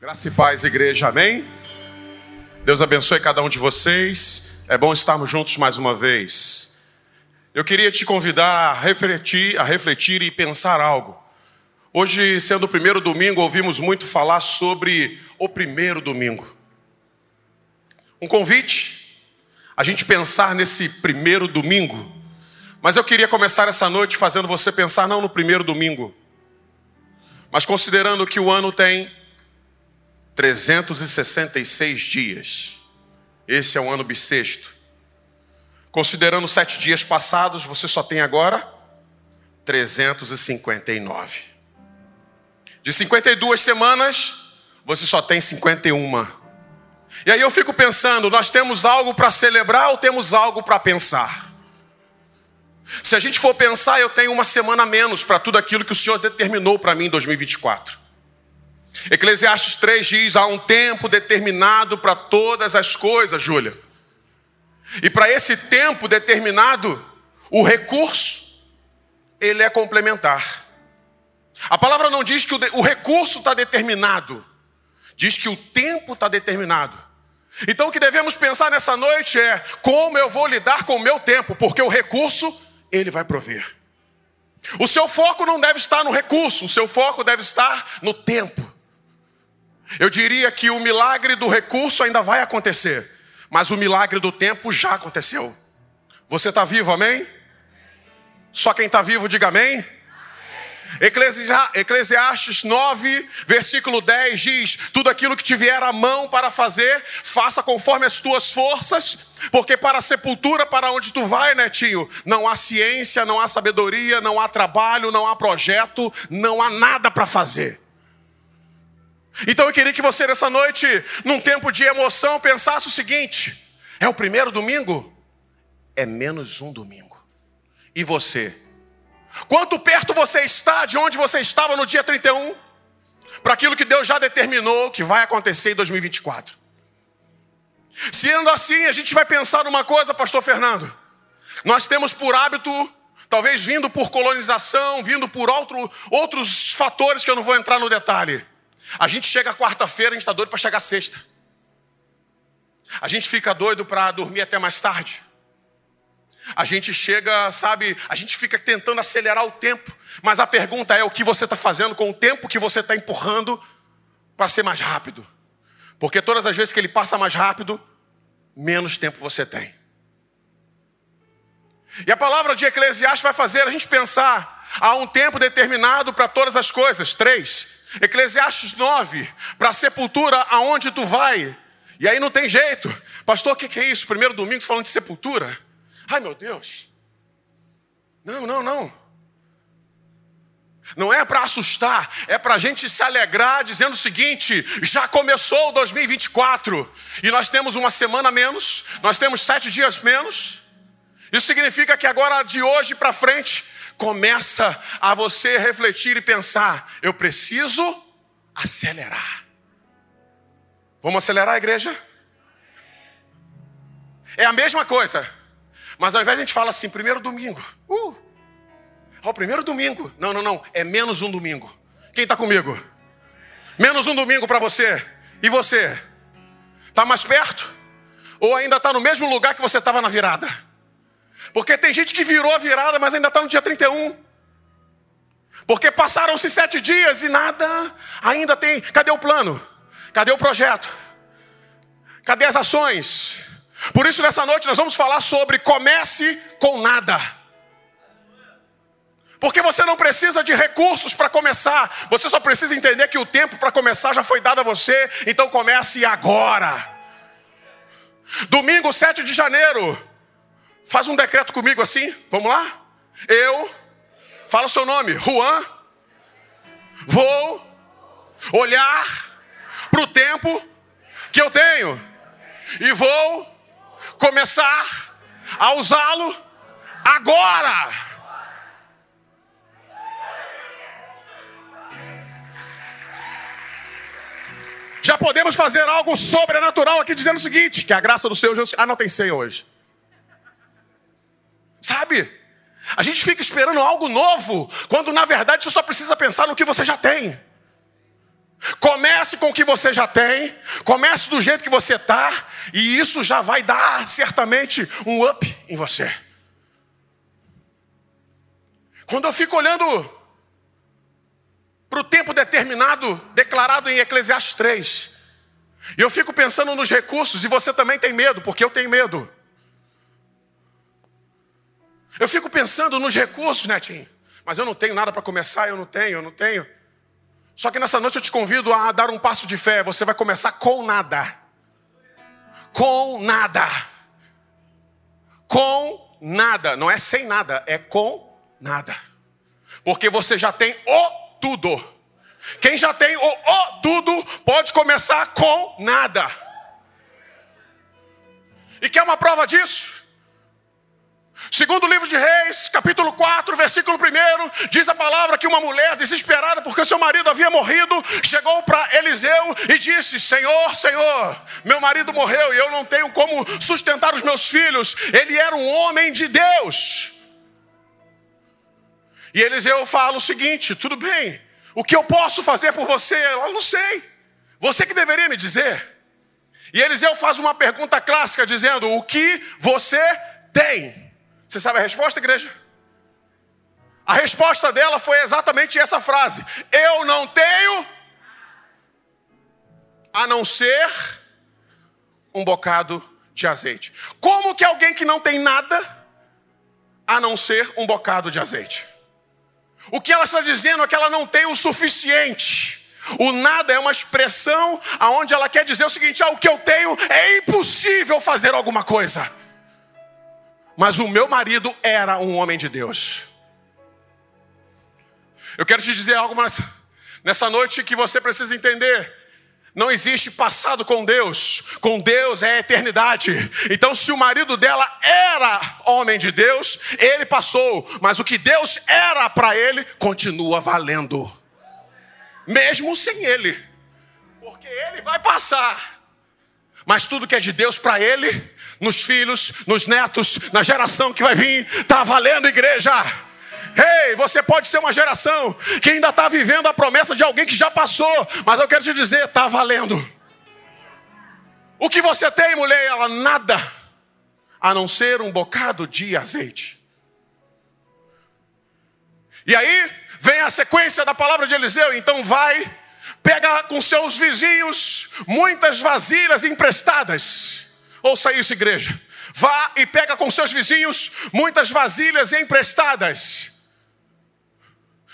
Graça e paz, igreja, amém? Deus abençoe cada um de vocês. É bom estarmos juntos mais uma vez. Eu queria te convidar a refletir, a refletir e pensar algo. Hoje, sendo o primeiro domingo, ouvimos muito falar sobre o primeiro domingo. Um convite, a gente pensar nesse primeiro domingo. Mas eu queria começar essa noite fazendo você pensar não no primeiro domingo, mas considerando que o ano tem 366 dias. Esse é o ano bissexto. Considerando sete dias passados, você só tem agora 359. De 52 semanas, você só tem 51. E aí eu fico pensando, nós temos algo para celebrar ou temos algo para pensar? Se a gente for pensar, eu tenho uma semana menos para tudo aquilo que o Senhor determinou para mim em 2024. Eclesiastes 3 diz: há um tempo determinado para todas as coisas, Júlia. E para esse tempo determinado, o recurso, ele é complementar. A palavra não diz que o, recurso está determinado, diz que o tempo está determinado. Então o que devemos pensar nessa noite é como eu vou lidar com o meu tempo, porque o recurso, ele vai prover. O seu foco não deve estar no recurso, o seu foco deve estar no tempo. Eu diria que o milagre do recurso ainda vai acontecer, mas o milagre do tempo já aconteceu. Você está vivo, amém? Só quem está vivo, diga amém. Eclesiastes 9, versículo 10 diz: Tudo aquilo que te vier a mão para fazer, faça conforme as tuas forças, porque para a sepultura, para onde tu vai, netinho, não há ciência, não há sabedoria, não há trabalho, não há projeto, não há nada para fazer. Então eu queria que você nessa noite, num tempo de emoção, pensasse o seguinte: é o primeiro domingo? É menos um domingo. E você? Quanto perto você está de onde você estava no dia 31? Para aquilo que Deus já determinou que vai acontecer em 2024. Sendo assim, a gente vai pensar numa coisa, Pastor Fernando. Nós temos por hábito, talvez vindo por colonização, vindo por outro, outros fatores que eu não vou entrar no detalhe a gente chega quarta-feira, a gente está doido para chegar sexta. A gente fica doido para dormir até mais tarde. A gente chega, sabe, a gente fica tentando acelerar o tempo. Mas a pergunta é: o que você está fazendo com o tempo que você está empurrando para ser mais rápido? Porque todas as vezes que ele passa mais rápido, menos tempo você tem. E a palavra de Eclesiastes vai fazer a gente pensar: há um tempo determinado para todas as coisas. Três. Eclesiastes 9, para a sepultura aonde tu vai. E aí não tem jeito. Pastor, o que, que é isso? Primeiro domingo falando de sepultura. Ai meu Deus. Não, não, não. Não é para assustar, é para a gente se alegrar dizendo o seguinte: já começou 2024 e nós temos uma semana menos, nós temos sete dias menos. Isso significa que agora de hoje para frente começa a você refletir e pensar: eu preciso acelerar. Vamos acelerar a igreja? É a mesma coisa, mas ao invés de a gente falar assim, primeiro domingo, uh, ó, primeiro domingo, não, não, não, é menos um domingo. Quem está comigo? Menos um domingo para você. E você? Está mais perto? Ou ainda está no mesmo lugar que você estava na virada? Porque tem gente que virou a virada, mas ainda está no dia 31. Porque passaram-se sete dias e nada ainda tem. Cadê o plano? Cadê o projeto? Cadê as ações? Por isso, nessa noite, nós vamos falar sobre comece com nada. Porque você não precisa de recursos para começar, você só precisa entender que o tempo para começar já foi dado a você, então comece agora. Domingo 7 de janeiro, Faz um decreto comigo assim, vamos lá? Eu, fala o seu nome, Juan, vou olhar para o tempo que eu tenho e vou começar a usá-lo agora. Já podemos fazer algo sobrenatural aqui dizendo o seguinte: que a graça do Senhor Jesus. Ah, não tem ceia hoje. Sabe? A gente fica esperando algo novo, quando na verdade você só precisa pensar no que você já tem. Comece com o que você já tem, comece do jeito que você está, e isso já vai dar certamente um up em você. Quando eu fico olhando para o tempo determinado declarado em Eclesiastes 3, e eu fico pensando nos recursos, e você também tem medo, porque eu tenho medo. Eu fico pensando nos recursos, Netinho, mas eu não tenho nada para começar, eu não tenho, eu não tenho. Só que nessa noite eu te convido a dar um passo de fé. Você vai começar com nada. Com nada. Com nada. Não é sem nada, é com nada. Porque você já tem o tudo. Quem já tem o, o tudo pode começar com nada. E quer uma prova disso? Segundo livro de Reis, capítulo 4, versículo 1, diz a palavra que uma mulher desesperada porque seu marido havia morrido, chegou para Eliseu e disse: Senhor, Senhor, meu marido morreu e eu não tenho como sustentar os meus filhos. Ele era um homem de Deus. E Eliseu fala o seguinte: tudo bem, o que eu posso fazer por você? Eu não sei, você que deveria me dizer. E Eliseu faz uma pergunta clássica, dizendo: O que você tem? Você sabe a resposta, igreja? A resposta dela foi exatamente essa frase: Eu não tenho a não ser um bocado de azeite. Como que alguém que não tem nada a não ser um bocado de azeite? O que ela está dizendo é que ela não tem o suficiente. O nada é uma expressão aonde ela quer dizer o seguinte: ah, o que eu tenho é impossível fazer alguma coisa. Mas o meu marido era um homem de Deus. Eu quero te dizer algo nessa, nessa noite que você precisa entender. Não existe passado com Deus, com Deus é eternidade. Então, se o marido dela era homem de Deus, ele passou, mas o que Deus era para ele continua valendo, mesmo sem ele, porque ele vai passar, mas tudo que é de Deus para ele nos filhos, nos netos, na geração que vai vir, está valendo, igreja. Ei, hey, você pode ser uma geração que ainda está vivendo a promessa de alguém que já passou, mas eu quero te dizer, está valendo. O que você tem, mulher? Ela nada, a não ser um bocado de azeite. E aí vem a sequência da palavra de Eliseu. Então vai, pega com seus vizinhos muitas vasilhas emprestadas Ouça isso, igreja. Vá e pega com seus vizinhos muitas vasilhas emprestadas.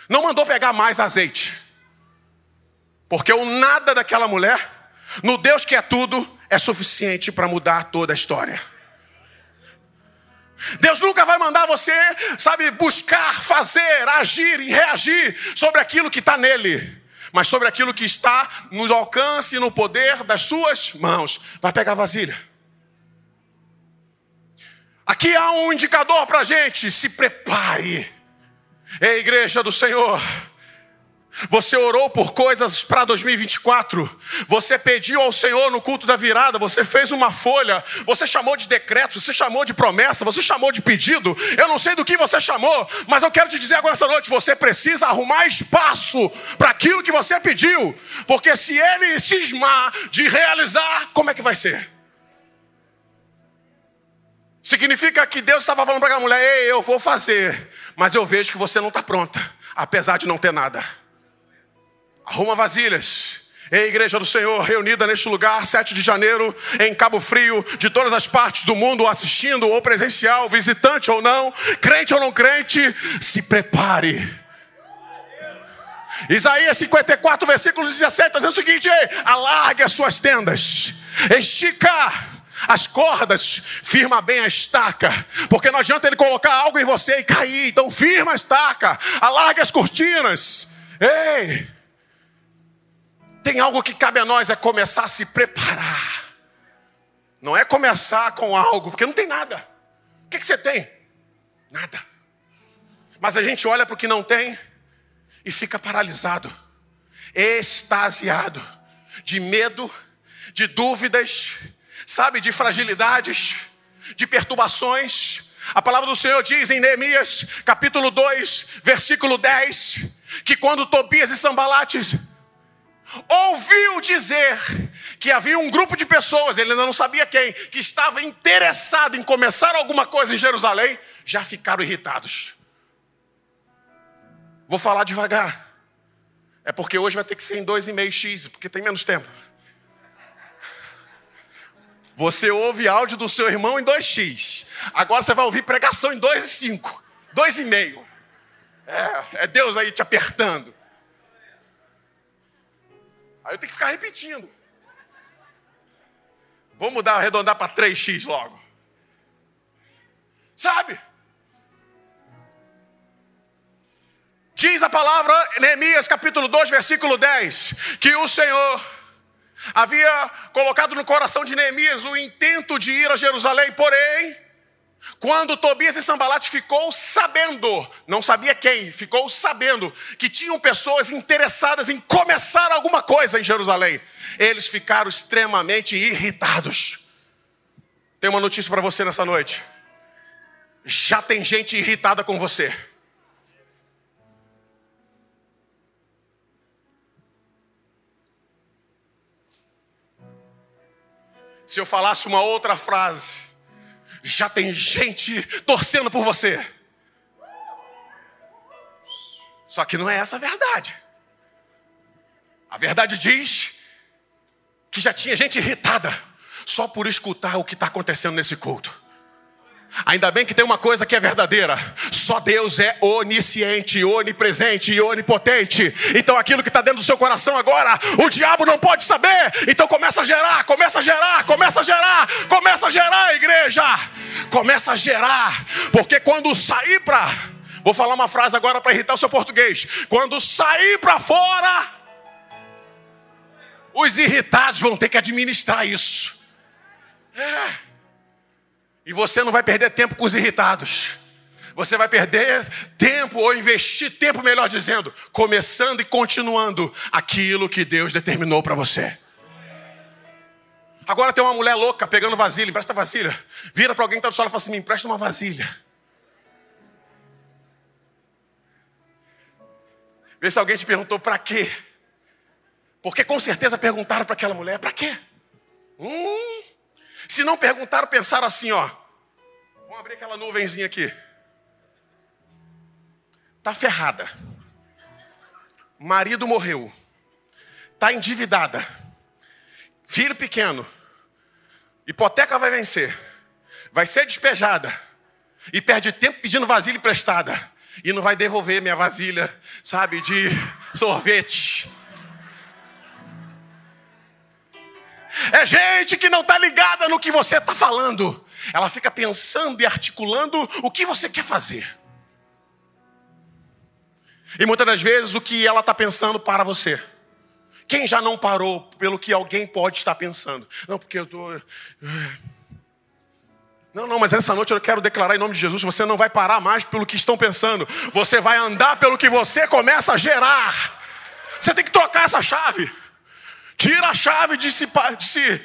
Não mandou pegar mais azeite. Porque o nada daquela mulher, no Deus que é tudo, é suficiente para mudar toda a história. Deus nunca vai mandar você, sabe, buscar, fazer, agir e reagir sobre aquilo que está nele, mas sobre aquilo que está no alcance e no poder das suas mãos. Vai pegar a vasilha. Aqui há um indicador para a gente: se prepare. Ei, igreja do Senhor. Você orou por coisas para 2024. Você pediu ao Senhor no culto da virada. Você fez uma folha. Você chamou de decreto. Você chamou de promessa. Você chamou de pedido. Eu não sei do que você chamou. Mas eu quero te dizer agora essa noite: você precisa arrumar espaço para aquilo que você pediu. Porque se ele cismar de realizar, como é que vai ser? Significa que Deus estava falando para aquela mulher: Ei, eu vou fazer, mas eu vejo que você não está pronta, apesar de não ter nada. Arruma vasilhas. Ei, igreja do Senhor, reunida neste lugar, 7 de janeiro, em Cabo Frio, de todas as partes do mundo, assistindo ou presencial, visitante ou não, crente ou não crente, se prepare. Isaías 54, versículo 17, está dizendo o seguinte: ei, alargue as suas tendas, estica as cordas, firma bem a estaca, porque não adianta ele colocar algo em você e cair, então firma a estaca, alargue as cortinas. Ei! Tem algo que cabe a nós é começar a se preparar. Não é começar com algo, porque não tem nada. O que, que você tem? Nada. Mas a gente olha para o que não tem e fica paralisado, extasiado, de medo, de dúvidas, sabe, de fragilidades, de perturbações. A palavra do Senhor diz em Neemias, capítulo 2, versículo 10, que quando Tobias e Sambalates ouviu dizer que havia um grupo de pessoas, ele ainda não sabia quem, que estava interessado em começar alguma coisa em Jerusalém, já ficaram irritados. Vou falar devagar. É porque hoje vai ter que ser em 2,5x, porque tem menos tempo. Você ouve áudio do seu irmão em 2x. Agora você vai ouvir pregação em 2,5. 2,5. É, é Deus aí te apertando. Aí eu tenho que ficar repetindo. Vou mudar, arredondar para 3x logo. Sabe? Diz a palavra, Neemias capítulo 2, versículo 10, que o Senhor havia colocado no coração de Neemias o intento de ir a Jerusalém, porém, quando Tobias e Sambalat ficou sabendo, não sabia quem, ficou sabendo que tinham pessoas interessadas em começar alguma coisa em Jerusalém, eles ficaram extremamente irritados. Tem uma notícia para você nessa noite. Já tem gente irritada com você. Se eu falasse uma outra frase, já tem gente torcendo por você. Só que não é essa a verdade. A verdade diz que já tinha gente irritada só por escutar o que está acontecendo nesse culto. Ainda bem que tem uma coisa que é verdadeira: só Deus é onisciente, onipresente e onipotente. Então aquilo que está dentro do seu coração agora, o diabo não pode saber. Então começa a gerar, começa a gerar, começa a gerar, começa a gerar, igreja. Começa a gerar, porque quando sair para. Vou falar uma frase agora para irritar o seu português. Quando sair para fora, os irritados vão ter que administrar isso. É. E você não vai perder tempo com os irritados. Você vai perder tempo ou investir tempo, melhor dizendo, começando e continuando aquilo que Deus determinou para você. Agora tem uma mulher louca pegando vasilha, empresta vasilha. Vira para alguém que está do solo e fala assim: me empresta uma vasilha. Vê se alguém te perguntou para quê. Porque com certeza perguntaram para aquela mulher: para quê? Hum, se não perguntaram, pensaram assim, ó. Vamos abrir aquela nuvenzinha aqui. Tá ferrada. Marido morreu. Tá endividada. Filho pequeno. Hipoteca vai vencer. Vai ser despejada. E perde tempo pedindo vasilha emprestada. E não vai devolver minha vasilha, sabe, de sorvete. É gente que não está ligada no que você está falando. Ela fica pensando e articulando o que você quer fazer. E muitas das vezes o que ela está pensando para você. Quem já não parou pelo que alguém pode estar pensando? Não, porque eu estou. Tô... Não, não, mas nessa noite eu quero declarar em nome de Jesus: você não vai parar mais pelo que estão pensando, você vai andar pelo que você começa a gerar. Você tem que trocar essa chave. Tira a chave de se, de se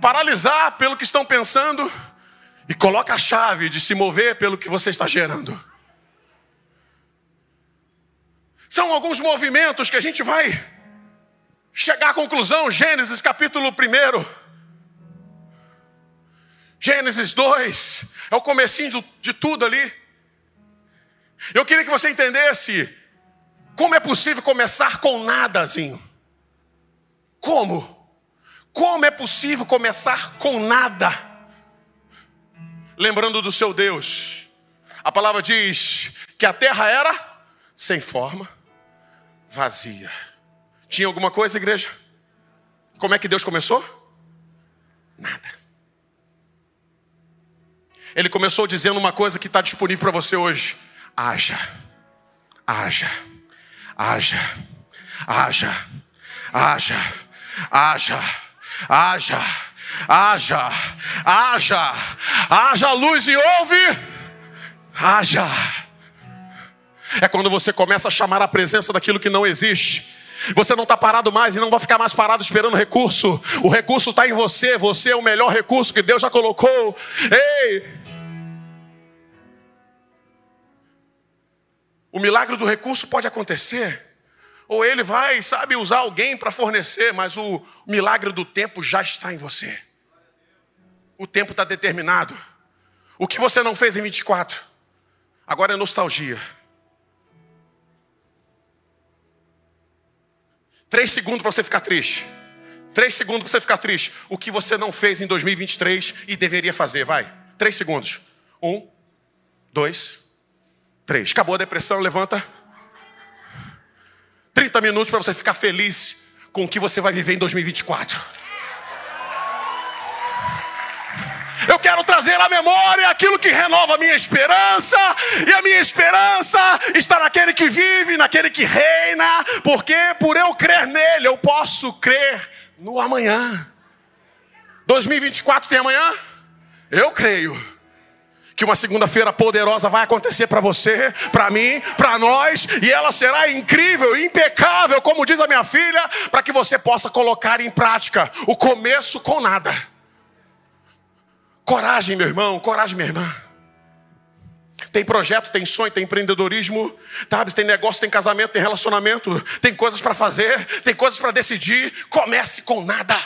paralisar pelo que estão pensando e coloca a chave de se mover pelo que você está gerando. São alguns movimentos que a gente vai chegar à conclusão. Gênesis capítulo 1. Gênesis 2. É o comecinho de tudo ali. Eu queria que você entendesse como é possível começar com nadazinho. Como? Como é possível começar com nada? Lembrando do seu Deus. A palavra diz que a terra era sem forma, vazia. Tinha alguma coisa, igreja? Como é que Deus começou? Nada. Ele começou dizendo uma coisa que está disponível para você hoje: haja, haja, haja, haja, haja haja, haja, haja, haja, haja luz e ouve, haja. É quando você começa a chamar a presença daquilo que não existe. Você não está parado mais e não vai ficar mais parado esperando recurso. O recurso está em você. Você é o melhor recurso que Deus já colocou. Ei! O milagre do recurso pode acontecer ou ele vai, sabe, usar alguém para fornecer, mas o milagre do tempo já está em você. O tempo está determinado. O que você não fez em 24, agora é nostalgia. Três segundos para você ficar triste. Três segundos para você ficar triste. O que você não fez em 2023 e deveria fazer, vai. Três segundos. Um, dois, três. Acabou a depressão, levanta. 30 minutos para você ficar feliz com o que você vai viver em 2024. Eu quero trazer à memória aquilo que renova a minha esperança, e a minha esperança está naquele que vive, naquele que reina, porque por eu crer nele, eu posso crer no amanhã. 2024 tem amanhã? Eu creio que uma segunda-feira poderosa vai acontecer para você, para mim, para nós, e ela será incrível, impecável, como diz a minha filha, para que você possa colocar em prática o começo com nada. Coragem, meu irmão, coragem, minha irmã. Tem projeto, tem sonho, tem empreendedorismo, sabe? Tem negócio, tem casamento, tem relacionamento, tem coisas para fazer, tem coisas para decidir. Comece com nada.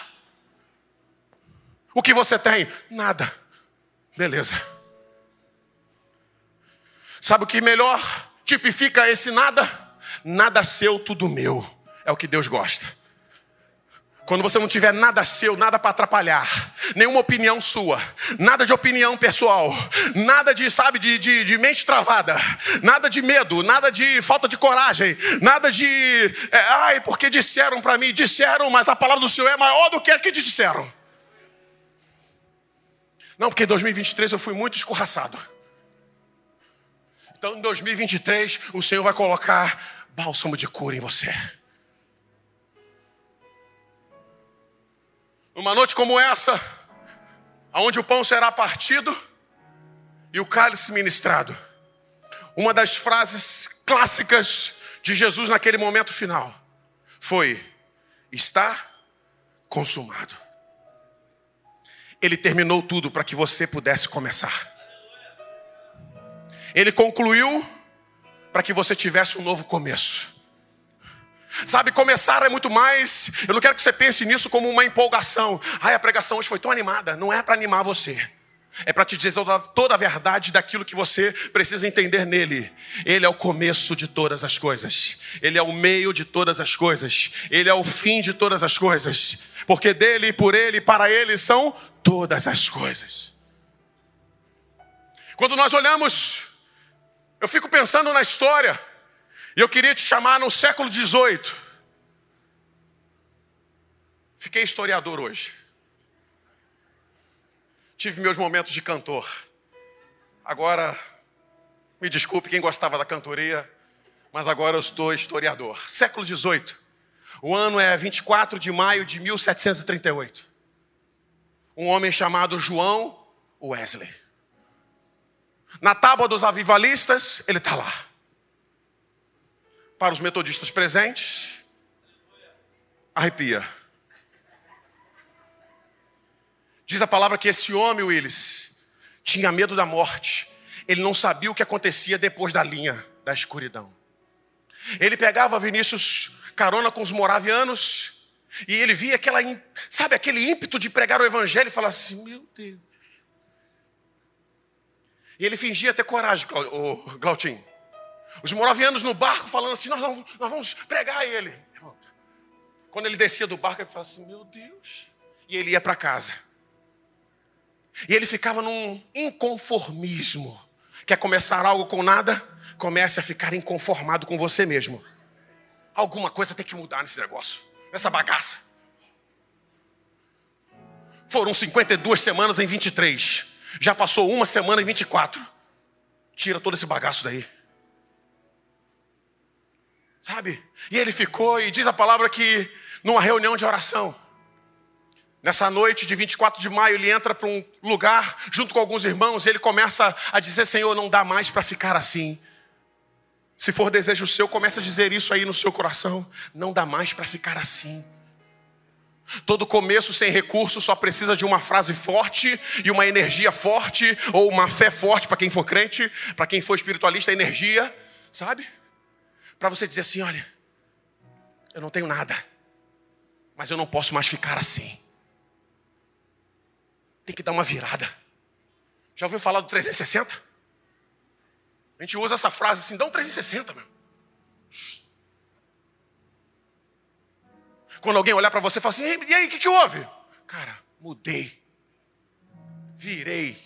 O que você tem? Nada. Beleza. Sabe o que melhor tipifica esse nada? Nada seu, tudo meu. É o que Deus gosta. Quando você não tiver nada seu, nada para atrapalhar, nenhuma opinião sua, nada de opinião pessoal, nada de, sabe, de, de, de mente travada, nada de medo, nada de falta de coragem, nada de, é, ai, porque disseram para mim, disseram, mas a palavra do Senhor é maior do que a que te disseram. Não, porque em 2023 eu fui muito escorraçado. Então em 2023 o Senhor vai colocar bálsamo de cura em você. Uma noite como essa, onde o pão será partido e o cálice ministrado. Uma das frases clássicas de Jesus naquele momento final foi: está consumado. Ele terminou tudo para que você pudesse começar. Ele concluiu para que você tivesse um novo começo. Sabe, começar é muito mais. Eu não quero que você pense nisso como uma empolgação. Ai, a pregação hoje foi tão animada. Não é para animar você. É para te dizer toda a verdade daquilo que você precisa entender nele. Ele é o começo de todas as coisas. Ele é o meio de todas as coisas. Ele é o fim de todas as coisas. Porque dele, por ele, para ele são todas as coisas. Quando nós olhamos eu fico pensando na história, e eu queria te chamar no século XVIII. Fiquei historiador hoje. Tive meus momentos de cantor. Agora, me desculpe quem gostava da cantoria, mas agora eu estou historiador. Século XVIII. O ano é 24 de maio de 1738. Um homem chamado João Wesley. Na tábua dos avivalistas, ele está lá. Para os metodistas presentes, arrepia. Diz a palavra que esse homem, Willis, tinha medo da morte. Ele não sabia o que acontecia depois da linha da escuridão. Ele pegava Vinícius carona com os moravianos e ele via aquela, sabe, aquele ímpeto de pregar o evangelho e falar assim: Meu Deus, e ele fingia ter coragem, o Glautinho. Os moravianos no barco falando assim: nós, vamos, nós vamos pregar ele. Quando ele descia do barco, ele falava assim: Meu Deus. E ele ia para casa. E ele ficava num inconformismo. Quer começar algo com nada? Comece a ficar inconformado com você mesmo. Alguma coisa tem que mudar nesse negócio, nessa bagaça. Foram 52 semanas em 23. Já passou uma semana e 24. Tira todo esse bagaço daí. Sabe? E ele ficou, e diz a palavra que numa reunião de oração, nessa noite de 24 de maio, ele entra para um lugar junto com alguns irmãos, e ele começa a dizer: Senhor, não dá mais para ficar assim. Se for desejo seu, comece a dizer isso aí no seu coração. Não dá mais para ficar assim. Todo começo sem recurso só precisa de uma frase forte e uma energia forte, ou uma fé forte para quem for crente, para quem for espiritualista, energia, sabe? Para você dizer assim: olha, eu não tenho nada, mas eu não posso mais ficar assim. Tem que dar uma virada. Já ouviu falar do 360? A gente usa essa frase assim, dá um 360, meu. Quando alguém olhar para você e falar assim, e aí, o que, que houve? Cara, mudei. Virei.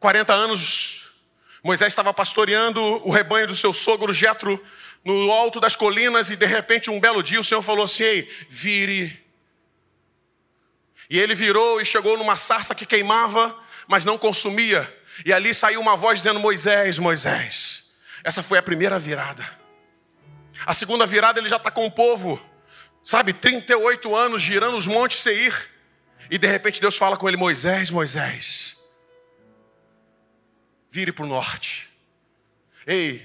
40 anos, Moisés estava pastoreando o rebanho do seu sogro Jetro no alto das colinas e de repente um belo dia o Senhor falou assim: Ei, vire. E ele virou e chegou numa sarça que queimava, mas não consumia. E ali saiu uma voz dizendo: Moisés, Moisés. Essa foi a primeira virada. A segunda virada ele já está com o povo, sabe, 38 anos girando os montes Seir. E de repente Deus fala com ele: Moisés, Moisés, vire para o norte. Ei,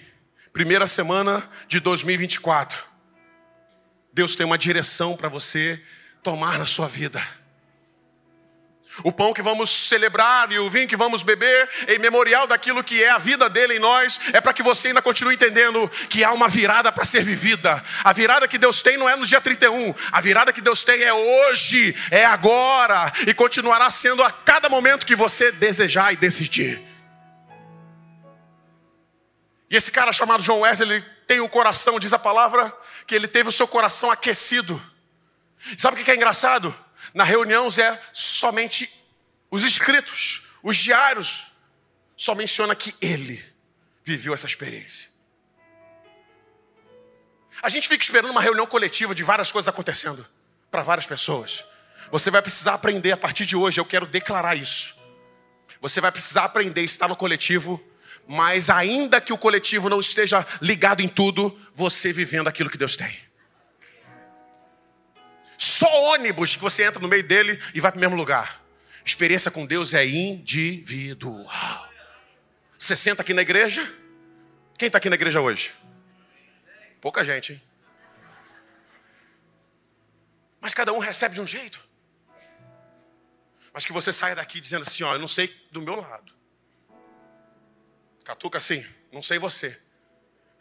primeira semana de 2024. Deus tem uma direção para você tomar na sua vida. O pão que vamos celebrar e o vinho que vamos beber, em memorial daquilo que é a vida dele em nós, é para que você ainda continue entendendo que há uma virada para ser vivida. A virada que Deus tem não é no dia 31, a virada que Deus tem é hoje, é agora, e continuará sendo a cada momento que você desejar e decidir. E esse cara chamado João Wesley, ele tem o coração, diz a palavra, que ele teve o seu coração aquecido. Sabe o que é engraçado? Na reunião é somente os escritos, os diários, só menciona que ele viveu essa experiência. A gente fica esperando uma reunião coletiva de várias coisas acontecendo para várias pessoas. Você vai precisar aprender a partir de hoje, eu quero declarar isso. Você vai precisar aprender a estar no coletivo, mas ainda que o coletivo não esteja ligado em tudo, você vivendo aquilo que Deus tem. Só ônibus que você entra no meio dele e vai para o mesmo lugar. Experiência com Deus é individual. Você senta aqui na igreja? Quem está aqui na igreja hoje? Pouca gente, hein? Mas cada um recebe de um jeito. Mas que você saia daqui dizendo assim: ó, eu não sei do meu lado. Catuca assim, não sei você.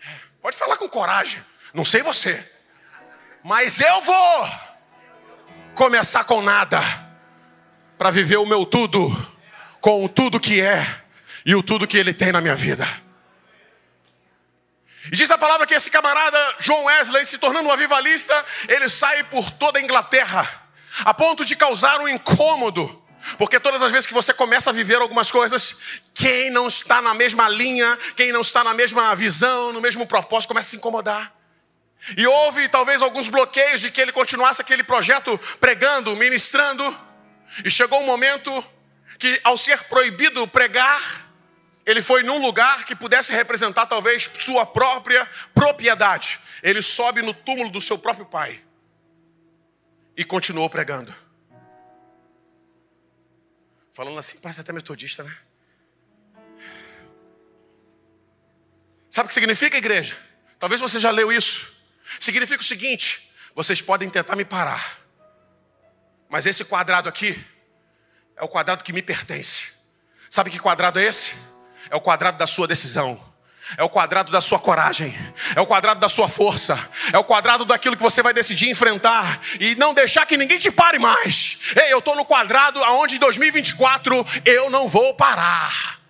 É, pode falar com coragem, não sei você. Mas eu vou começar com nada, para viver o meu tudo, com o tudo que é e o tudo que ele tem na minha vida. E diz a palavra que esse camarada John Wesley, se tornando um avivalista, ele sai por toda a Inglaterra, a ponto de causar um incômodo. Porque todas as vezes que você começa a viver algumas coisas, quem não está na mesma linha, quem não está na mesma visão, no mesmo propósito, começa a se incomodar. E houve talvez alguns bloqueios de que ele continuasse aquele projeto pregando, ministrando. E chegou um momento que, ao ser proibido pregar, ele foi num lugar que pudesse representar talvez sua própria propriedade. Ele sobe no túmulo do seu próprio pai e continuou pregando. Falando assim, parece até metodista, né? Sabe o que significa, igreja? Talvez você já leu isso. Significa o seguinte: vocês podem tentar me parar, mas esse quadrado aqui é o quadrado que me pertence. Sabe que quadrado é esse? É o quadrado da sua decisão. É o quadrado da sua coragem, é o quadrado da sua força, é o quadrado daquilo que você vai decidir enfrentar e não deixar que ninguém te pare mais. Ei, eu estou no quadrado aonde em 2024 eu não vou parar.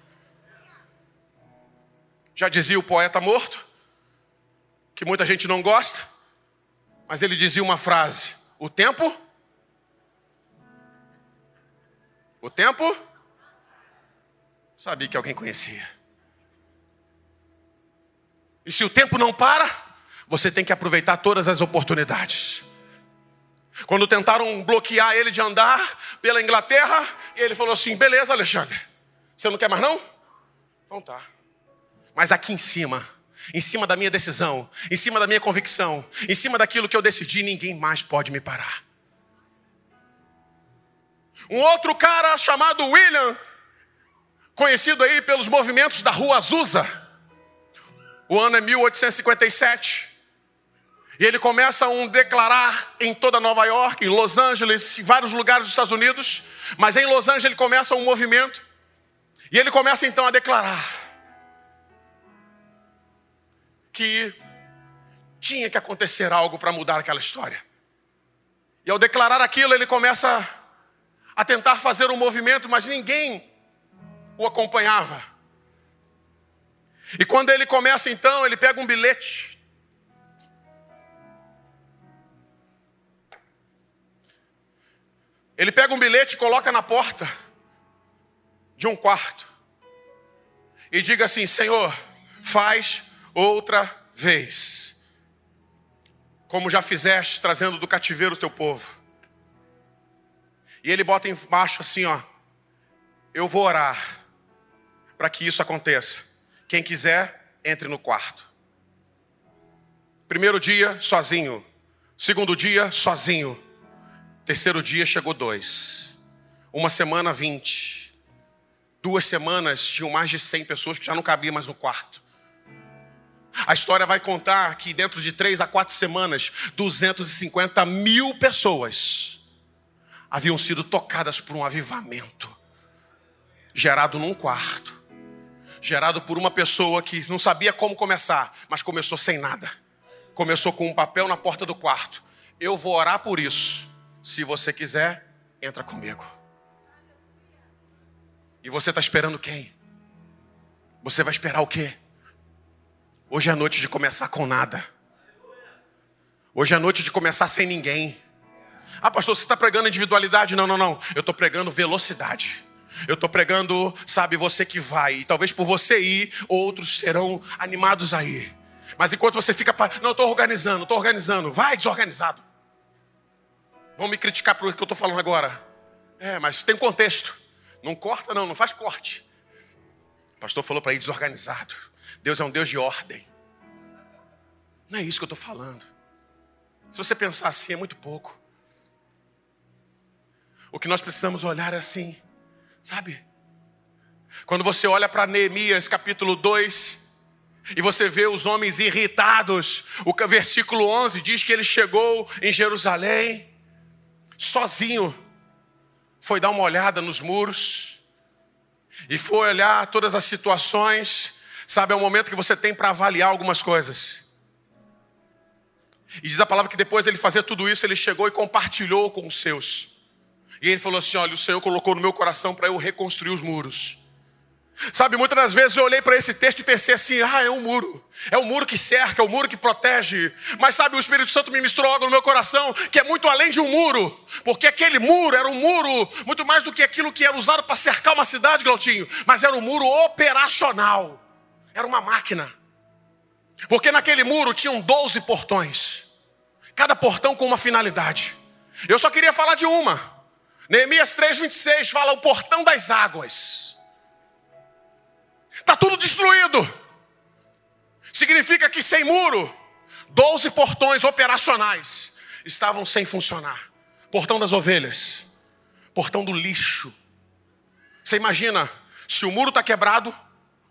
Já dizia o poeta morto: que muita gente não gosta, mas ele dizia uma frase: O tempo. O tempo. Sabia que alguém conhecia. E se o tempo não para, você tem que aproveitar todas as oportunidades. Quando tentaram bloquear ele de andar pela Inglaterra, ele falou assim: beleza, Alexandre, você não quer mais não? Então tá. Mas aqui em cima, em cima da minha decisão, em cima da minha convicção, em cima daquilo que eu decidi, ninguém mais pode me parar. Um outro cara chamado William, conhecido aí pelos movimentos da Rua Azusa, o ano é 1857. E ele começa a um declarar em toda Nova York, em Los Angeles, em vários lugares dos Estados Unidos, mas em Los Angeles ele começa um movimento, e ele começa então a declarar: que Tinha que acontecer algo para mudar aquela história. E ao declarar aquilo, ele começa a tentar fazer um movimento, mas ninguém o acompanhava. E quando ele começa então, ele pega um bilhete. Ele pega um bilhete e coloca na porta de um quarto. E diga assim: Senhor, faz outra vez. Como já fizeste, trazendo do cativeiro o teu povo. E ele bota embaixo assim, ó. Eu vou orar para que isso aconteça. Quem quiser, entre no quarto. Primeiro dia, sozinho. Segundo dia, sozinho. Terceiro dia, chegou dois. Uma semana, vinte. Duas semanas, tinham mais de cem pessoas que já não cabiam mais no quarto. A história vai contar que dentro de três a quatro semanas, 250 mil pessoas haviam sido tocadas por um avivamento gerado num quarto gerado por uma pessoa que não sabia como começar, mas começou sem nada. Começou com um papel na porta do quarto. Eu vou orar por isso. Se você quiser, entra comigo. E você está esperando quem? Você vai esperar o quê? Hoje é noite de começar com nada. Hoje é noite de começar sem ninguém. Ah, pastor, você está pregando individualidade? Não, não, não. Eu estou pregando velocidade. Eu estou pregando, sabe, você que vai. E talvez por você ir, outros serão animados a ir. Mas enquanto você fica, não, estou organizando, estou organizando, vai desorganizado. Vão me criticar por que eu estou falando agora. É, mas tem contexto. Não corta, não, não faz corte. O pastor falou para ir desorganizado. Deus é um Deus de ordem. Não é isso que eu estou falando. Se você pensar assim, é muito pouco. O que nós precisamos olhar é assim: Sabe? Quando você olha para Neemias capítulo 2, e você vê os homens irritados, o versículo 11 diz que ele chegou em Jerusalém, sozinho, foi dar uma olhada nos muros, e foi olhar todas as situações, sabe, é o momento que você tem para avaliar algumas coisas. E diz a palavra que depois dele fazer tudo isso, ele chegou e compartilhou com os seus. E ele falou assim: Olha, o Senhor colocou no meu coração para eu reconstruir os muros. Sabe, muitas das vezes eu olhei para esse texto e pensei assim: ah, é um muro. É um muro que cerca, é um muro que protege. Mas sabe, o Espírito Santo me misturou algo no meu coração que é muito além de um muro. Porque aquele muro era um muro muito mais do que aquilo que era usado para cercar uma cidade, Glautinho. Mas era um muro operacional. Era uma máquina. Porque naquele muro tinham 12 portões. Cada portão com uma finalidade. Eu só queria falar de uma. Neemias 3,26 fala o portão das águas. Está tudo destruído. Significa que sem muro, 12 portões operacionais estavam sem funcionar. Portão das ovelhas, portão do lixo. Você imagina, se o muro está quebrado,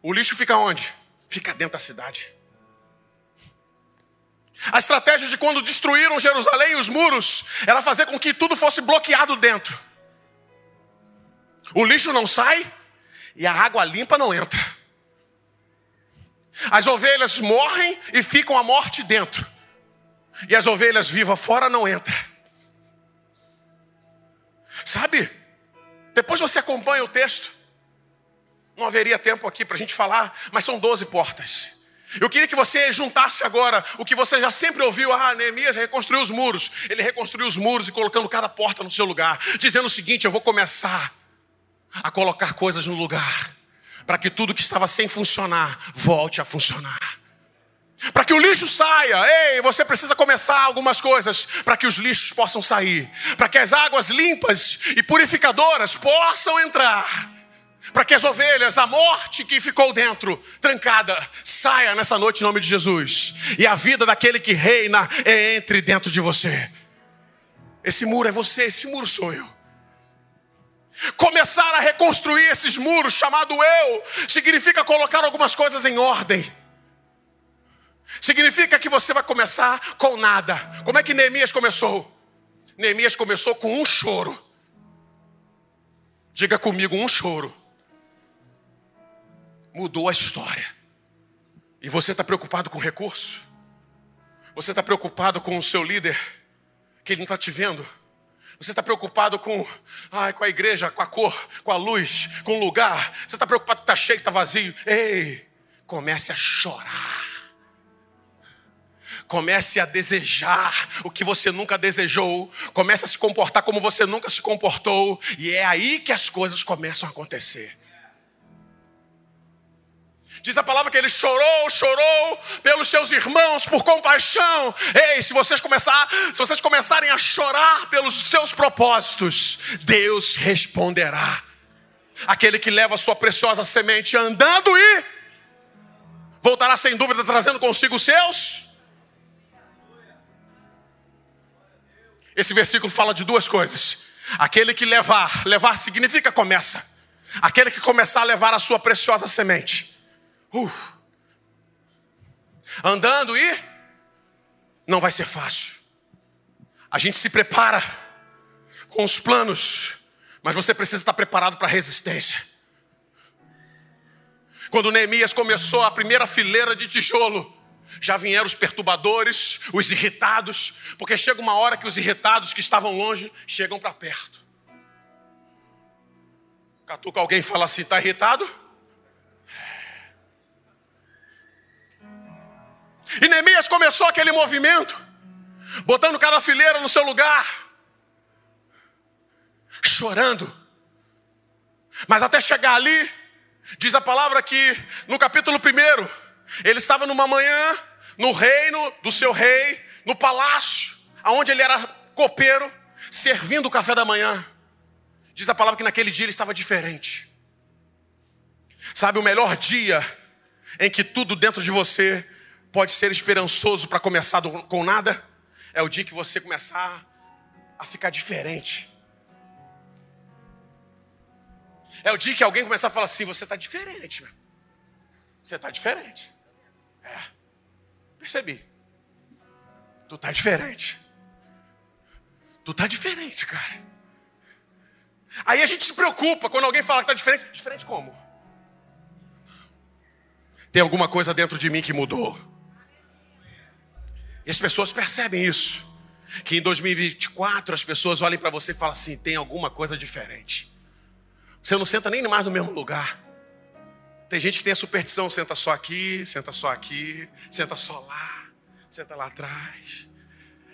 o lixo fica onde? Fica dentro da cidade. A estratégia de quando destruíram Jerusalém e os muros era fazer com que tudo fosse bloqueado dentro. O lixo não sai e a água limpa não entra. As ovelhas morrem e ficam a morte dentro. E as ovelhas vivas fora não entram. Sabe? Depois você acompanha o texto. Não haveria tempo aqui para a gente falar, mas são 12 portas. Eu queria que você juntasse agora o que você já sempre ouviu. Ah, Neemias reconstruiu os muros. Ele reconstruiu os muros e colocando cada porta no seu lugar. Dizendo o seguinte: eu vou começar a colocar coisas no lugar. Para que tudo que estava sem funcionar volte a funcionar. Para que o lixo saia, ei, você precisa começar algumas coisas para que os lixos possam sair, para que as águas limpas e purificadoras possam entrar para que as ovelhas, a morte que ficou dentro, trancada, saia nessa noite em nome de Jesus. E a vida daquele que reina é entre dentro de você. Esse muro é você, esse muro sou eu. Começar a reconstruir esses muros, chamado eu, significa colocar algumas coisas em ordem. Significa que você vai começar com nada. Como é que Neemias começou? Neemias começou com um choro. Diga comigo, um choro mudou a história. E você está preocupado com recurso? Você está preocupado com o seu líder, que ele não está te vendo? Você está preocupado com, ai, com a igreja, com a cor, com a luz, com o lugar? Você está preocupado que está cheio, que está vazio? Ei, comece a chorar. Comece a desejar o que você nunca desejou. Comece a se comportar como você nunca se comportou. E é aí que as coisas começam a acontecer. Diz a palavra que ele chorou, chorou pelos seus irmãos por compaixão. Ei, se vocês começar, se vocês começarem a chorar pelos seus propósitos, Deus responderá. Aquele que leva a sua preciosa semente andando e voltará sem dúvida trazendo consigo os seus. Esse versículo fala de duas coisas. Aquele que levar, levar significa começa. Aquele que começar a levar a sua preciosa semente Andando e não vai ser fácil. A gente se prepara com os planos, mas você precisa estar preparado para a resistência. Quando Neemias começou a primeira fileira de tijolo, já vieram os perturbadores, os irritados, porque chega uma hora que os irritados que estavam longe chegam para perto. Catuca alguém fala assim: está irritado? E Neemias começou aquele movimento, botando cada fileira no seu lugar, chorando. Mas até chegar ali, diz a palavra que no capítulo 1, ele estava numa manhã, no reino do seu rei, no palácio, aonde ele era copeiro, servindo o café da manhã. Diz a palavra que naquele dia ele estava diferente. Sabe, o melhor dia em que tudo dentro de você pode ser esperançoso para começar com nada, é o dia que você começar a ficar diferente. É o dia que alguém começar a falar assim: você está diferente, meu. você está diferente. É, percebi. Tu está diferente. Tu está diferente, cara. Aí a gente se preocupa quando alguém fala que está diferente. Diferente como? Tem alguma coisa dentro de mim que mudou. E as pessoas percebem isso. Que em 2024 as pessoas olhem para você e falam assim: tem alguma coisa diferente. Você não senta nem mais no mesmo lugar. Tem gente que tem a superstição: senta só aqui, senta só aqui, senta só lá, senta lá atrás.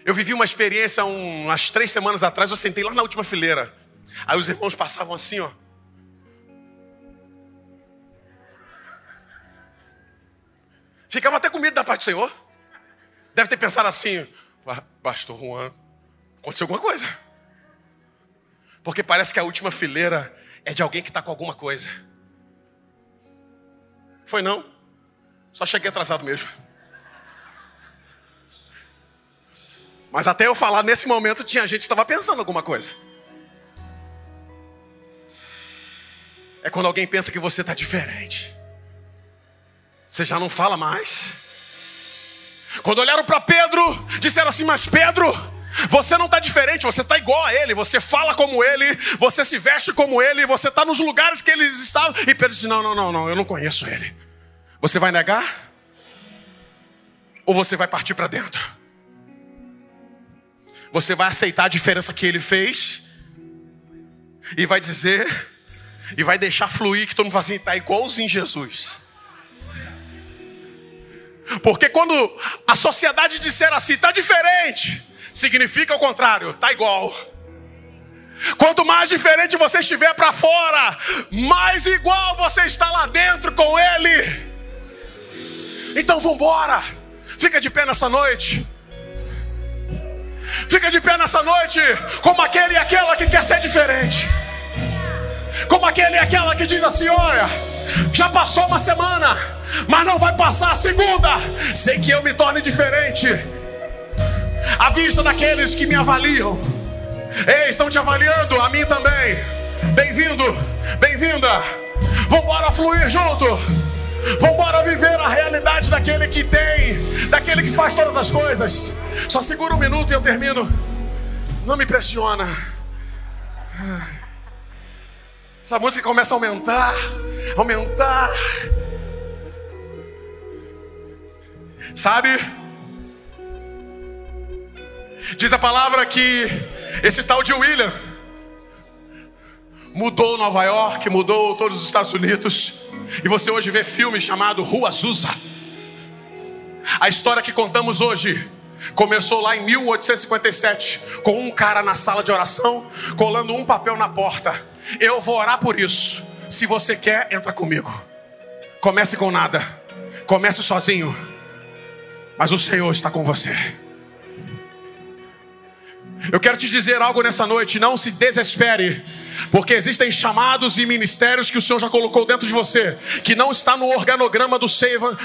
Eu vivi uma experiência um, umas três semanas atrás, eu sentei lá na última fileira. Aí os irmãos passavam assim, ó. Ficava até com medo da parte do Senhor. Deve ter pensado assim, pastor Juan, aconteceu alguma coisa. Porque parece que a última fileira é de alguém que está com alguma coisa. Foi não? Só cheguei atrasado mesmo. Mas até eu falar nesse momento tinha gente que estava pensando alguma coisa. É quando alguém pensa que você está diferente. Você já não fala mais. Quando olharam para Pedro, disseram assim: Mas Pedro, você não está diferente, você está igual a ele, você fala como ele, você se veste como ele, você está nos lugares que eles estavam. E Pedro disse: Não, não, não, não, eu não conheço ele. Você vai negar? Ou você vai partir para dentro? Você vai aceitar a diferença que ele fez e vai dizer, e vai deixar fluir que todo mundo fala assim: está igualzinho Jesus. Porque quando a sociedade disser assim, está diferente, significa o contrário, está igual. Quanto mais diferente você estiver para fora, mais igual você está lá dentro com Ele. Então vamos embora. Fica de pé nessa noite. Fica de pé nessa noite, como aquele e aquela que quer ser diferente. Como aquele e aquela que diz assim: olha, já passou uma semana mas não vai passar a segunda sem que eu me torne diferente. À vista daqueles que me avaliam, ei, estão te avaliando, a mim também. Bem-vindo, bem-vinda. Vamos fluir junto. Vamos viver a realidade daquele que tem, daquele que faz todas as coisas. Só segura um minuto e eu termino. Não me pressiona. Essa música começa a aumentar, aumentar. Sabe? Diz a palavra que esse tal de William mudou Nova York, mudou todos os Estados Unidos. E você hoje vê filme chamado Rua Azusa. A história que contamos hoje começou lá em 1857, com um cara na sala de oração, colando um papel na porta. Eu vou orar por isso. Se você quer, entra comigo. Comece com nada. Comece sozinho. Mas o Senhor está com você. Eu quero te dizer algo nessa noite, não se desespere. Porque existem chamados e ministérios que o Senhor já colocou dentro de você, que não está no organograma do,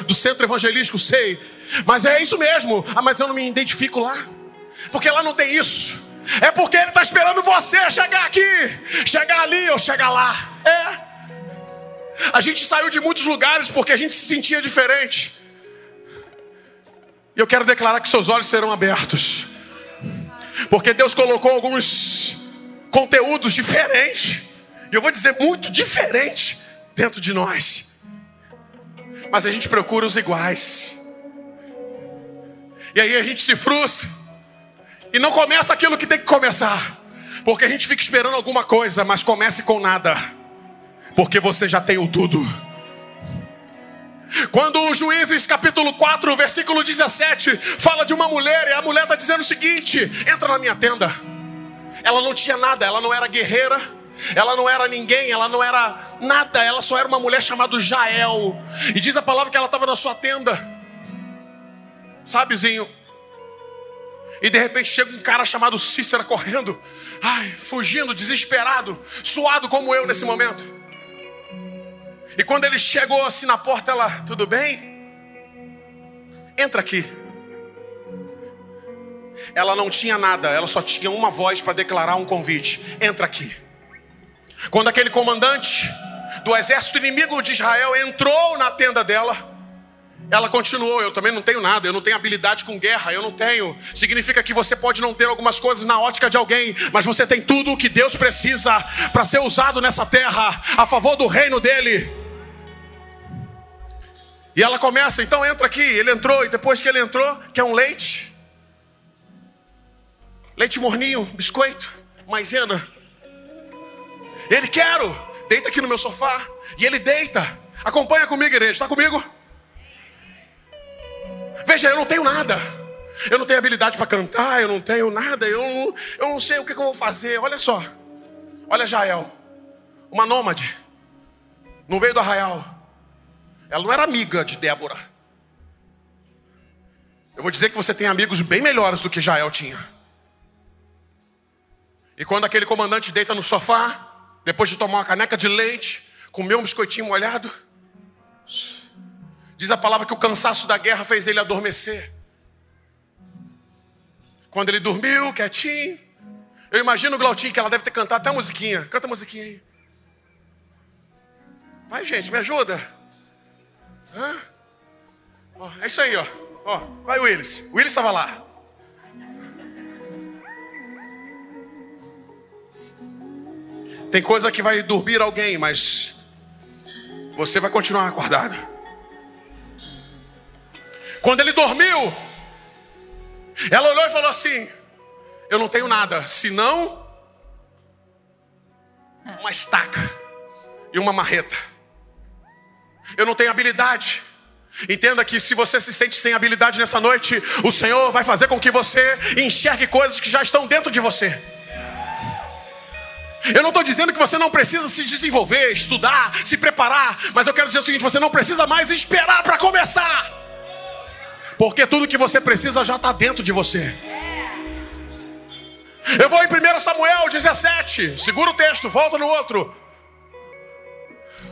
do centro evangelístico, sei. Mas é isso mesmo. Ah, mas eu não me identifico lá. Porque lá não tem isso. É porque Ele está esperando você chegar aqui, chegar ali ou chegar lá. É. A gente saiu de muitos lugares porque a gente se sentia diferente. E eu quero declarar que seus olhos serão abertos. Porque Deus colocou alguns conteúdos diferentes. E eu vou dizer muito diferente dentro de nós. Mas a gente procura os iguais. E aí a gente se frustra. E não começa aquilo que tem que começar. Porque a gente fica esperando alguma coisa, mas comece com nada. Porque você já tem o tudo. Quando o Juízes capítulo 4, versículo 17, fala de uma mulher, e a mulher está dizendo o seguinte: entra na minha tenda. Ela não tinha nada, ela não era guerreira, ela não era ninguém, ela não era nada, ela só era uma mulher chamada Jael. E diz a palavra que ela estava na sua tenda, sabezinho. E de repente chega um cara chamado Cícera correndo, ai, fugindo, desesperado, suado como eu nesse momento. E quando ele chegou assim na porta, ela, tudo bem? Entra aqui. Ela não tinha nada, ela só tinha uma voz para declarar um convite: entra aqui. Quando aquele comandante do exército inimigo de Israel entrou na tenda dela, ela continuou: Eu também não tenho nada, eu não tenho habilidade com guerra, eu não tenho. Significa que você pode não ter algumas coisas na ótica de alguém, mas você tem tudo o que Deus precisa para ser usado nessa terra a favor do reino dele. E ela começa, então entra aqui. Ele entrou, e depois que ele entrou, quer um leite? Leite morninho, biscoito, maisena. Ele quero, deita aqui no meu sofá. E ele deita. Acompanha comigo, igreja. Está comigo? Veja, eu não tenho nada. Eu não tenho habilidade para cantar, eu não tenho nada, eu não, eu não sei o que, que eu vou fazer. Olha só. Olha Jael, uma nômade, no meio do arraial. Ela não era amiga de Débora. Eu vou dizer que você tem amigos bem melhores do que Jael tinha. E quando aquele comandante deita no sofá, depois de tomar uma caneca de leite, comer um biscoitinho molhado, diz a palavra que o cansaço da guerra fez ele adormecer. Quando ele dormiu, quietinho, eu imagino o Glautinho que ela deve ter cantado até a musiquinha. Canta a musiquinha aí. Vai, gente, me ajuda. Hã? É isso aí, ó. ó vai o Willis. O Willis estava lá. Tem coisa que vai dormir alguém, mas você vai continuar acordado. Quando ele dormiu, ela olhou e falou assim: Eu não tenho nada, senão uma estaca e uma marreta. Eu não tenho habilidade. Entenda que se você se sente sem habilidade nessa noite, o Senhor vai fazer com que você enxergue coisas que já estão dentro de você. Eu não estou dizendo que você não precisa se desenvolver, estudar, se preparar, mas eu quero dizer o seguinte: você não precisa mais esperar para começar, porque tudo que você precisa já está dentro de você. Eu vou em 1 Samuel 17, segura o texto, volta no outro.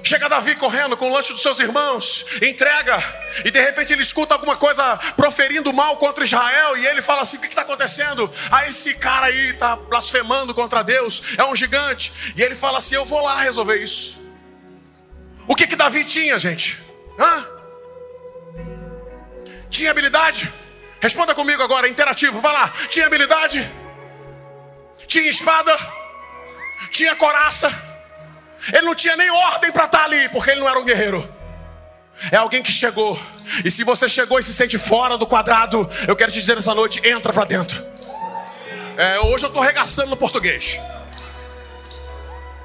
Chega Davi correndo com o lanche dos seus irmãos, entrega, e de repente ele escuta alguma coisa proferindo mal contra Israel, e ele fala assim: O que está acontecendo? Ah, esse cara aí está blasfemando contra Deus, é um gigante, e ele fala assim: Eu vou lá resolver isso. O que que Davi tinha, gente? Hã? Tinha habilidade? Responda comigo agora, interativo, vai lá. Tinha habilidade? Tinha espada? Tinha coraça? Ele não tinha nem ordem para estar tá ali, porque ele não era um guerreiro. É alguém que chegou. E se você chegou e se sente fora do quadrado, eu quero te dizer nessa noite: entra para dentro. É, hoje eu estou regaçando no português.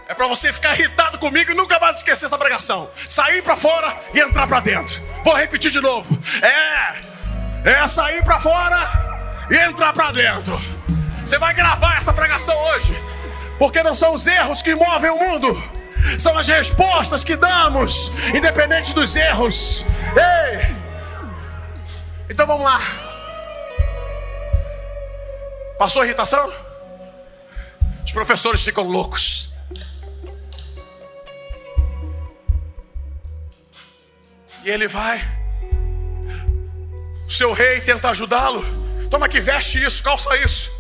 É para você ficar irritado comigo e nunca mais esquecer essa pregação. Sair para fora e entrar para dentro. Vou repetir de novo. É, é sair para fora e entrar para dentro. Você vai gravar essa pregação hoje, porque não são os erros que movem o mundo, são as respostas que damos, independente dos erros. Ei! Então vamos lá. Passou a irritação? Os professores ficam loucos. E ele vai. O seu rei tenta ajudá-lo. Toma aqui, veste isso, calça isso.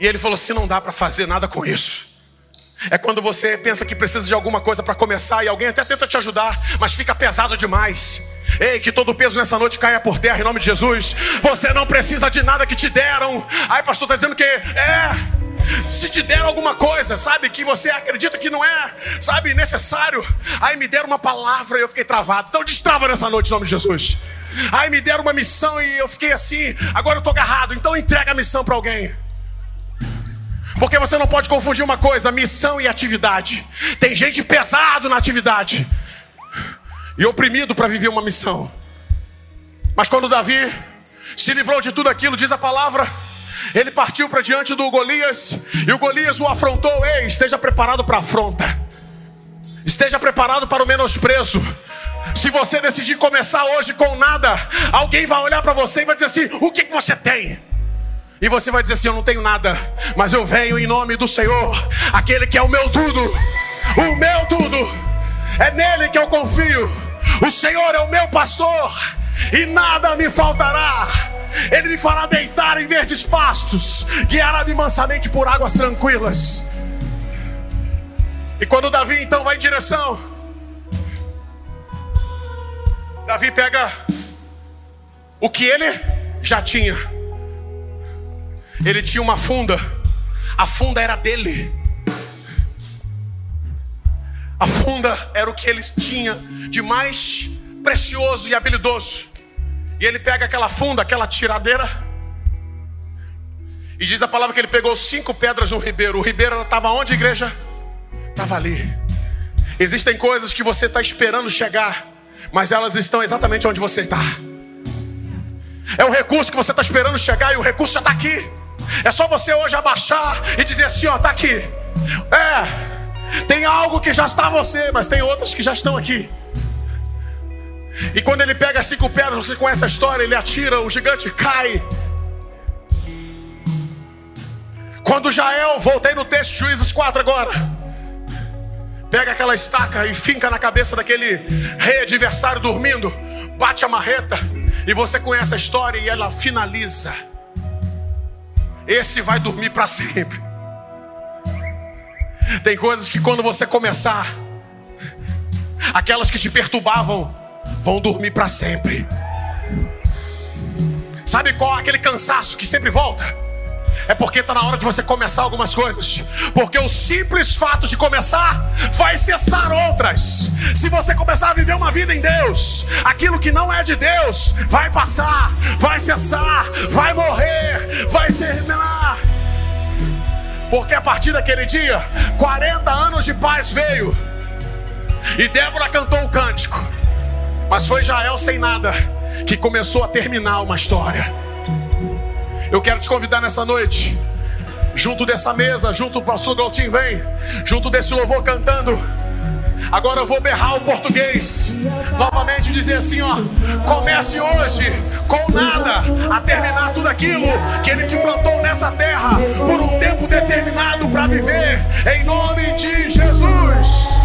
E ele falou assim: não dá para fazer nada com isso. É quando você pensa que precisa de alguma coisa para começar e alguém até tenta te ajudar, mas fica pesado demais. Ei, que todo o peso nessa noite caia por terra em nome de Jesus. Você não precisa de nada que te deram. Ai, pastor, está dizendo que é. Se te deram alguma coisa, sabe, que você acredita que não é, sabe, necessário. Aí me deram uma palavra e eu fiquei travado. Então destrava nessa noite em nome de Jesus. Aí me deram uma missão e eu fiquei assim, agora eu estou agarrado. Então entrega a missão para alguém. Porque você não pode confundir uma coisa, missão e atividade. Tem gente pesado na atividade e oprimido para viver uma missão. Mas quando Davi se livrou de tudo aquilo, diz a palavra, ele partiu para diante do Golias e o Golias o afrontou. Ei, esteja preparado para a afronta. Esteja preparado para o menosprezo. Se você decidir começar hoje com nada, alguém vai olhar para você e vai dizer assim: O que, que você tem? E você vai dizer assim: Eu não tenho nada, mas eu venho em nome do Senhor, aquele que é o meu tudo, o meu tudo. É nele que eu confio. O Senhor é o meu pastor, e nada me faltará. Ele me fará deitar em verdes pastos, guiará-me mansamente por águas tranquilas. E quando Davi então vai em direção, Davi pega o que ele já tinha ele tinha uma funda, a funda era dele. A funda era o que ele tinha de mais precioso e habilidoso. E ele pega aquela funda, aquela tiradeira, e diz a palavra que ele pegou cinco pedras no ribeiro. O ribeiro estava onde, igreja? Estava ali. Existem coisas que você está esperando chegar, mas elas estão exatamente onde você está. É o recurso que você está esperando chegar e o recurso já está aqui. É só você hoje abaixar e dizer assim: ó, tá aqui. É, tem algo que já está você, mas tem outras que já estão aqui. E quando ele pega cinco pedras, você conhece a história, ele atira, o gigante cai. Quando Jael, voltei no texto de Juízes 4 agora. Pega aquela estaca e finca na cabeça daquele rei adversário dormindo, bate a marreta, e você conhece a história e ela finaliza esse vai dormir para sempre. Tem coisas que quando você começar, aquelas que te perturbavam vão dormir para sempre. Sabe qual é aquele cansaço que sempre volta? É porque está na hora de você começar algumas coisas. Porque o simples fato de começar vai cessar outras. Se você começar a viver uma vida em Deus, aquilo que não é de Deus vai passar, vai cessar, vai morrer, vai se terminar. Porque a partir daquele dia, 40 anos de paz veio. E Débora cantou o cântico. Mas foi Jael sem nada que começou a terminar uma história. Eu quero te convidar nessa noite, junto dessa mesa, junto o pastor Galtinho vem, junto desse louvor cantando. Agora eu vou berrar o português. Novamente dizer assim, ó. Comece hoje com nada a terminar tudo aquilo que ele te plantou nessa terra por um tempo determinado para viver. Em nome de Jesus.